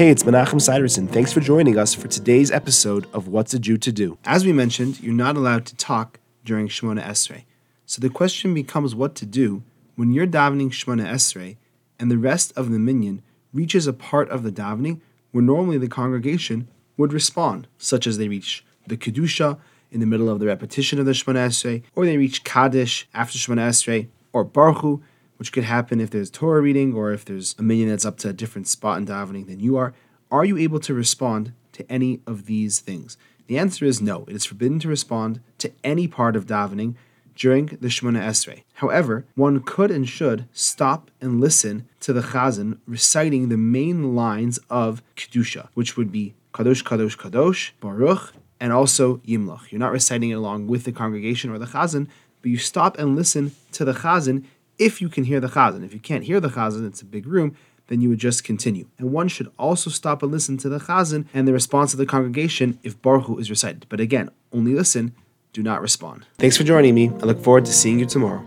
Hey, it's Menachem Siderson. Thanks for joining us for today's episode of What's a Jew to Do. As we mentioned, you're not allowed to talk during Shemona Esrei. So the question becomes what to do when you're davening Shemona Esrei and the rest of the minyan reaches a part of the davening where normally the congregation would respond, such as they reach the Kedusha in the middle of the repetition of the Shemona Esrei, or they reach Kaddish after Shemona Esrei, or Barchu which could happen if there's Torah reading or if there's a minyan that's up to a different spot in davening than you are. Are you able to respond to any of these things? The answer is no. It is forbidden to respond to any part of davening during the Shemona Esrei. However, one could and should stop and listen to the Chazan reciting the main lines of Kedusha, which would be Kadosh, Kadosh, Kadosh, Baruch, and also Yimloch. You're not reciting it along with the congregation or the Chazan, but you stop and listen to the Chazan if you can hear the chazan. If you can't hear the chazan, it's a big room, then you would just continue. And one should also stop and listen to the chazan and the response of the congregation if Barchu is recited. But again, only listen, do not respond. Thanks for joining me. I look forward to seeing you tomorrow.